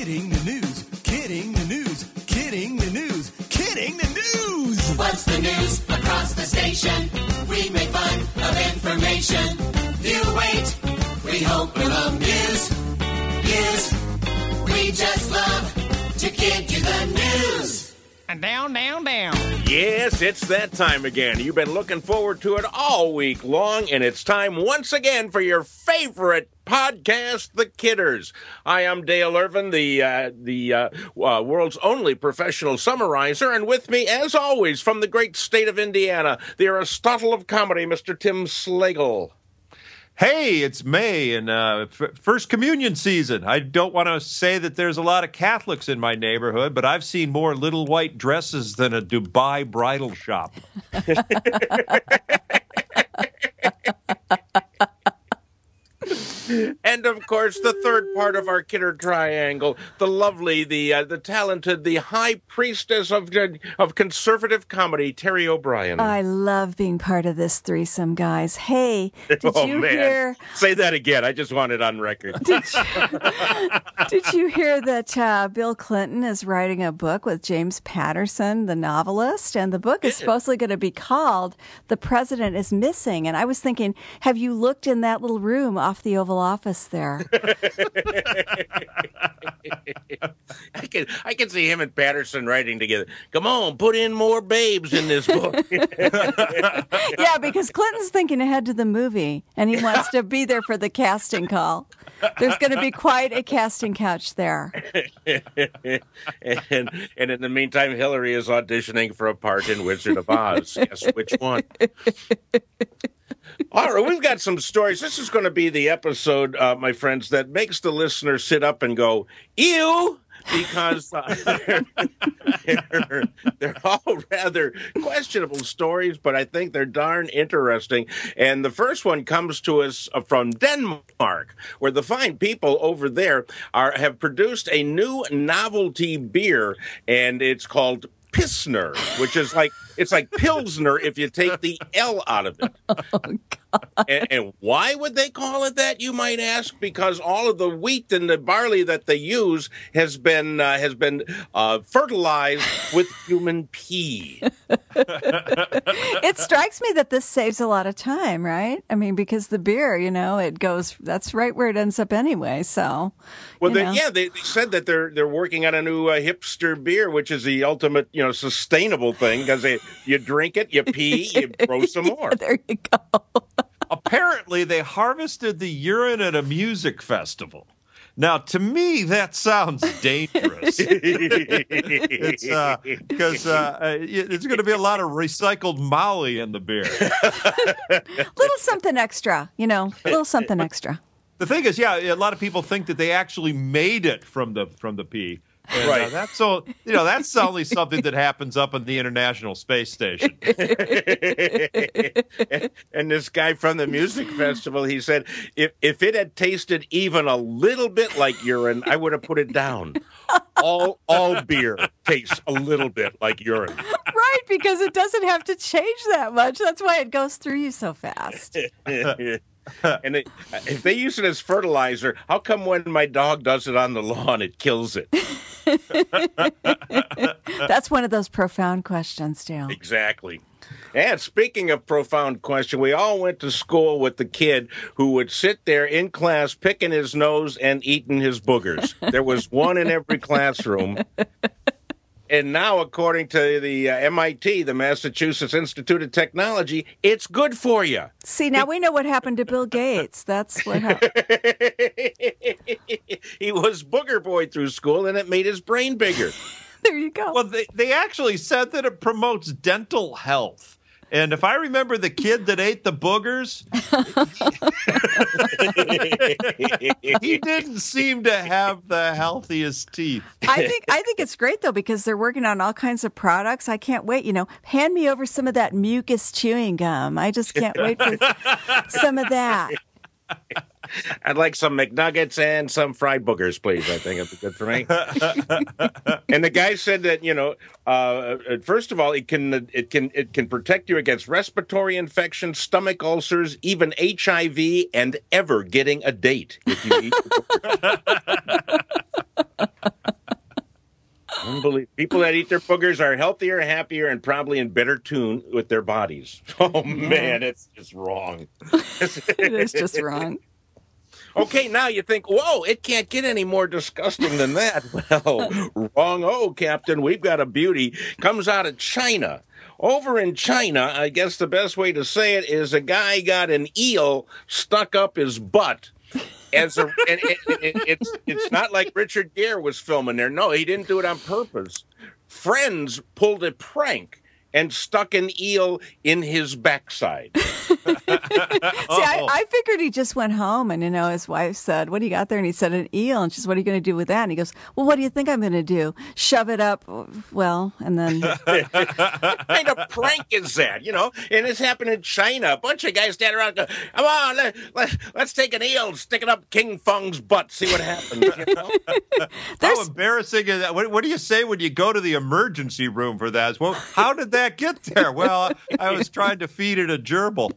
Kidding the news, kidding the news, kidding the news, kidding the news. What's the news across the station? We make fun of information. You wait, we hope we'll amuse. Use, we just love to kid you the news. And down, down, down. Yes, it's that time again. You've been looking forward to it all week long, and it's time once again for your favorite podcast, The Kidders. I am Dale Irvin, the uh, the uh, uh, world's only professional summarizer, and with me, as always, from the great state of Indiana, the Aristotle of comedy, Mr. Tim Slagle. Hey, it's May and uh, f- first communion season. I don't want to say that there's a lot of Catholics in my neighborhood, but I've seen more little white dresses than a Dubai bridal shop. and of course the third part of our kidder triangle the lovely the uh, the talented the high priestess of of conservative comedy teri o'brien I love being part of this threesome, guys. Hey, did oh you man hear? say that again i just want it on record Did you, did you hear that uh, Bill Clinton is writing a book with James Patterson, the novelist, and the book is supposedly going to be called "The President Is Missing"? And I was thinking, have you looked in that little room off the Oval Office there? I can I can see him and Patterson writing together. Come on, put in more babes in this book. yeah, because Clinton's thinking ahead to the movie, and he wants to be there for the casting call. There's going to be quite a casting couch there. and and in the meantime, Hillary is auditioning for a part in Wizard of Oz. Guess which one? All right, we've got some stories. This is going to be the episode, uh, my friends, that makes the listener sit up and go, "Ew." because uh, they're, they're, they're all rather questionable stories, but I think they're darn interesting. And the first one comes to us from Denmark, where the fine people over there are have produced a new novelty beer, and it's called Pissner, which is like it's like Pilsner if you take the L out of it. and, and why would they call it that? You might ask. Because all of the wheat and the barley that they use has been uh, has been uh, fertilized with human pee. It strikes me that this saves a lot of time, right? I mean, because the beer, you know, it goes, that's right where it ends up anyway. So, Well, they, yeah, they, they said that they're they're working on a new uh, hipster beer, which is the ultimate, you know, sustainable thing because you drink it, you pee, you grow some more. there you go. Apparently, they harvested the urine at a music festival. Now, to me, that sounds dangerous. it's because uh, uh, it's going to be a lot of recycled Molly in the beer. little something extra, you know, a little something extra. The thing is, yeah, a lot of people think that they actually made it from the from the pee. And, uh, Right. that's so you know that's only something that happens up in the International Space Station. and this guy from the music festival, he said, if if it had tasted even a little bit like urine, I would have put it down. All all beer tastes a little bit like urine. Right, because it doesn't have to change that much. That's why it goes through you so fast. and it, if they use it as fertilizer, how come when my dog does it on the lawn, it kills it? That's one of those profound questions, Dale. Exactly. And speaking of profound question, we all went to school with the kid who would sit there in class picking his nose and eating his boogers. There was one in every classroom. And now, according to the uh, MIT, the Massachusetts Institute of Technology, it's good for you. See, now we know what happened to Bill Gates. That's what happened. he was booger boy through school, and it made his brain bigger. There you go. Well, they, they actually said that it promotes dental health. And if I remember the kid that ate the boogers, he didn't seem to have the healthiest teeth. I think I think it's great though because they're working on all kinds of products. I can't wait. You know, hand me over some of that mucus chewing gum. I just can't wait for some of that. I'd like some McNuggets and some fried boogers, please. I think it'd be good for me. and the guy said that you know, uh, first of all, it can it can it can protect you against respiratory infections, stomach ulcers, even HIV, and ever getting a date if you eat. Unbelievable. People that eat their boogers are healthier, happier, and probably in better tune with their bodies. Oh man, it's just wrong. It is just wrong. Okay, now you think, whoa, it can't get any more disgusting than that. Well, wrong. Oh, Captain, we've got a beauty. Comes out of China. Over in China, I guess the best way to say it is a guy got an eel stuck up his butt. As a, and it, it, it's it's not like Richard Gere was filming there. No, he didn't do it on purpose. Friends pulled a prank and stuck an eel in his backside. See, I, I figured he just went home and, you know, his wife said, What do you got there? And he said, An eel. And she said, What are you going to do with that? And he goes, Well, what do you think I'm going to do? Shove it up? Well, and then, what kind of prank is that? You know, and it's happened in China. A bunch of guys stand around go, come on, let, let, let's take an eel, stick it up King Feng's butt, see what happens. You know? How embarrassing is that? What, what do you say when you go to the emergency room for that? Well, how did that get there? Well, I was trying to feed it a gerbil.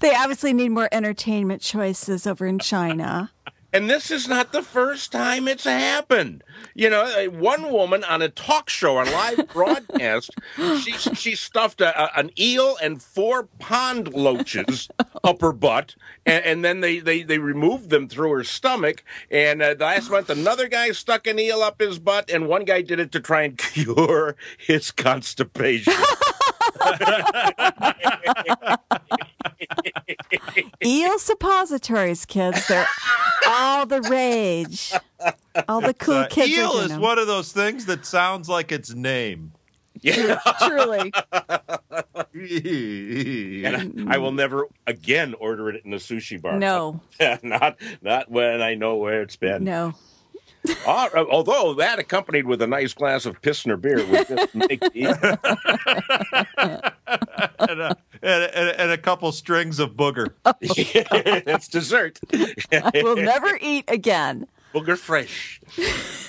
They obviously need more entertainment choices over in China. And this is not the first time it's happened. You know, one woman on a talk show, on live broadcast, she she stuffed a, a- an eel and four pond loaches up her butt, and, and then they, they they removed them through her stomach. And uh, last month, another guy stuck an eel up his butt, and one guy did it to try and cure his constipation. Eel suppositories, kids. They're all the rage. All the cool Uh, kids eel is doing one of those things that sounds like its name. yeah. Truly. And I, mm-hmm. I will never again order it in a sushi bar. No, not not when I know where it's been. no. Although that accompanied with a nice glass of Pissner beer would just make the and, a, and, a, and a couple strings of booger. Oh. That's dessert. I will never eat again. Booger fresh.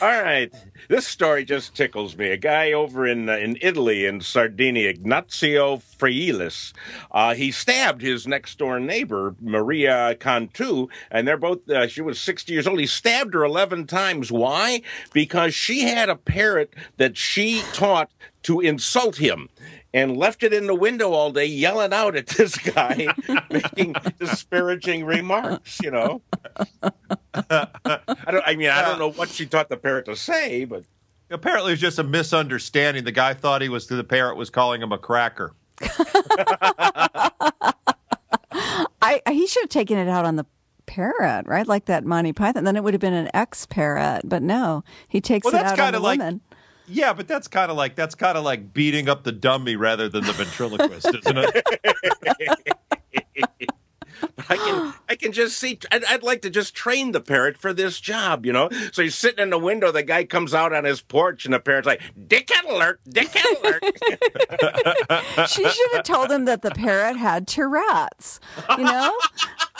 All right. This story just tickles me. A guy over in uh, in Italy, in Sardinia, Ignazio Frailis, uh, he stabbed his next door neighbor, Maria Cantu, and they're both, uh, she was 60 years old. He stabbed her 11 times. Why? Because she had a parrot that she taught to insult him and left it in the window all day yelling out at this guy, making disparaging remarks, you know. I don't I mean I don't know what she taught the parrot to say, but Apparently, it was just a misunderstanding. The guy thought he was the parrot was calling him a cracker. I he should have taken it out on the parrot, right? Like that Monty Python. Then it would have been an ex parrot, but no, he takes Well, it that's out on the like- woman. Yeah, but that's kind of like that's kind of like beating up the dummy rather than the ventriloquist, isn't it? I can I can just see I'd, I'd like to just train the parrot for this job, you know. So he's sitting in the window, the guy comes out on his porch and the parrot's like, Dickhead alert, dickhead alert. She should have told him that the parrot had Tourette's. You know,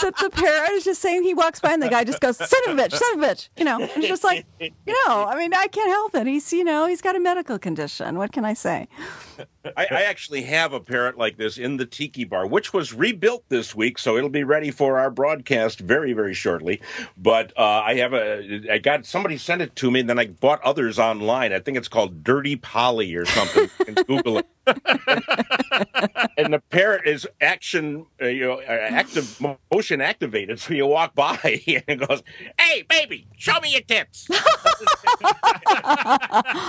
that the parrot is just saying he walks by and the guy just goes, "Son of a bitch, son of a bitch." You know, and it's just like, you know, I mean, I can't help it. He's, you know, he's got a medical condition. What can I say? I, I actually have a parrot like this in the tiki bar, which was rebuilt this week, so it'll be ready for our broadcast very, very shortly. But uh, I have a, I got somebody sent it to me, and then I bought others online. I think it's called Dirty Polly or something. Google it. and the parrot is action, uh, you know, uh, active, motion activated. So you walk by and it goes, "Hey, baby, show me your tits."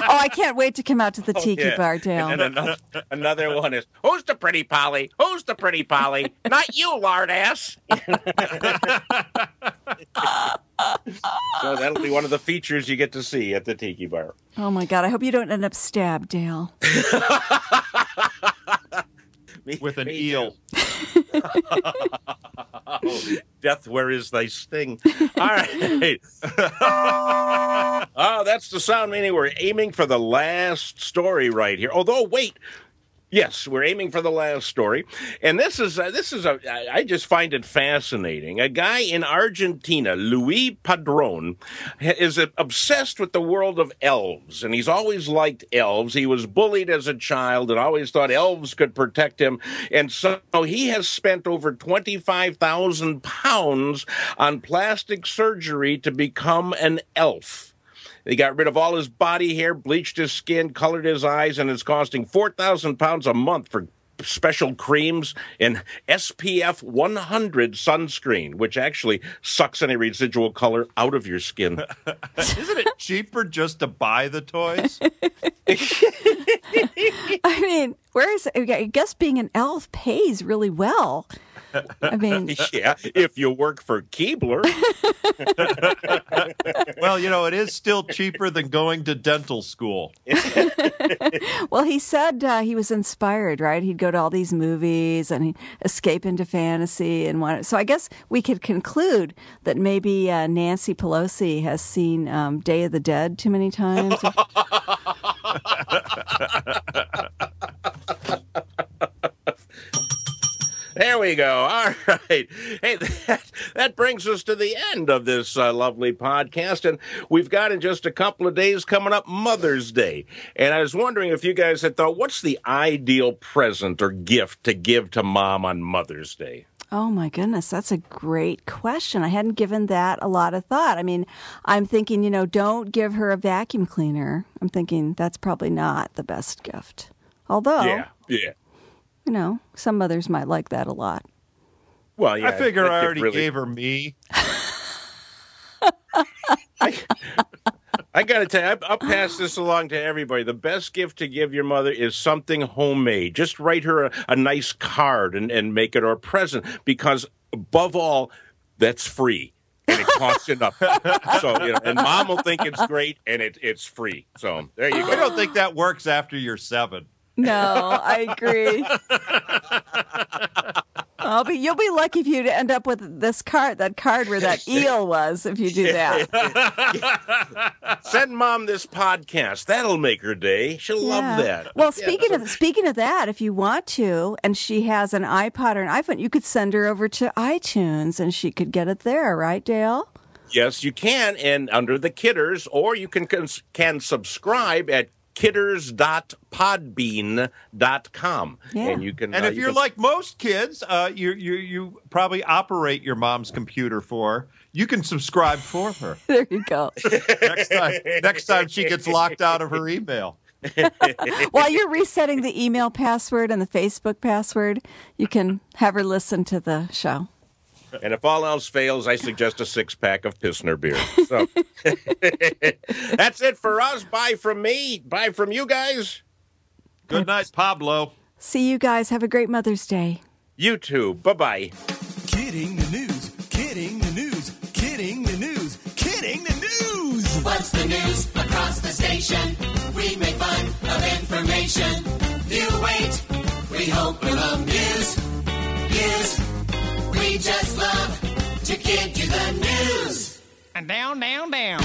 Oh, I can't wait to come out to the tiki Yeah. bar, Dale. And then another, another one is, "Who's the pretty Polly? Who's the pretty Polly? Not you, lard ass." So that'll be one of the features you get to see at the Tiki Bar. Oh my God, I hope you don't end up stabbed, Dale. Me- With an eel. Oh, Death, where is thy sting? All right. oh, that's the sound meaning we're aiming for the last story right here. Although, wait, Yes, we're aiming for the last story, and this is uh, this is a I just find it fascinating. A guy in Argentina, Luis Padron, is obsessed with the world of elves, and he's always liked elves. He was bullied as a child and always thought elves could protect him, and so he has spent over twenty five thousand pounds on plastic surgery to become an elf. They got rid of all his body hair, bleached his skin, colored his eyes, and it's costing four thousand pounds a month for special creams and SPF 100 sunscreen, which actually sucks any residual color out of your skin. Isn't it cheaper just to buy the toys? I mean, where is I guess being an elf pays really well. I mean, yeah, if you work for Keebler. well, you know, it is still cheaper than going to dental school. well, he said uh, he was inspired, right? He'd go to all these movies and escape into fantasy and want. So I guess we could conclude that maybe uh, Nancy Pelosi has seen um, Day of the Dead too many times. There we go. All right. Hey, that, that brings us to the end of this uh, lovely podcast. And we've got in just a couple of days coming up Mother's Day. And I was wondering if you guys had thought, what's the ideal present or gift to give to mom on Mother's Day? Oh my goodness, that's a great question. I hadn't given that a lot of thought. I mean, I'm thinking, you know, don't give her a vacuum cleaner. I'm thinking that's probably not the best gift. Although, Yeah. Yeah. You know, some mothers might like that a lot. Well, yeah. I figure that I already really- gave her me. I got to tell you, I- I'll pass this along to everybody. The best gift to give your mother is something homemade. Just write her a, a nice card and, and make it her present because, above all, that's free. And it costs you nothing. So, you know, and mom will think it's great and it, it's free. So, there you go. I don't think that works after you're seven. No, I agree. I'll be you'll be lucky if you end up with this card, that card where that eel was, if you do that. Send mom this podcast. That'll make her day. She'll Yeah. love that. Well, Yeah, speaking of speaking of that, if you want to, and she has an iPod or an iPhone, you could send her over to iTunes and she could get it there, right, Dale? Yes, you can, and under the Kidders, or you can can subscribe at kidders.podbean.com. Yeah. And you can And uh, if you you're can- like most kids, uh, you you you probably operate your mom's computer for. You can subscribe for her There you go. next time. next time she gets locked out of her email. While you're resetting the email password and the Facebook password, you can have her listen to the show. And if all else fails, I suggest a six pack of Pissner beer. So that's it for us. Bye from me. Bye from you guys. Good night, Pablo. See you guys. Have a great Mother's Day. You too. Bye bye. Kidding the news, kidding the news, kidding the news, kidding the news. What's the news across the station? We make fun of information. You wait, we hope we'll amuse. We just love to kid you the news. And down, down, down.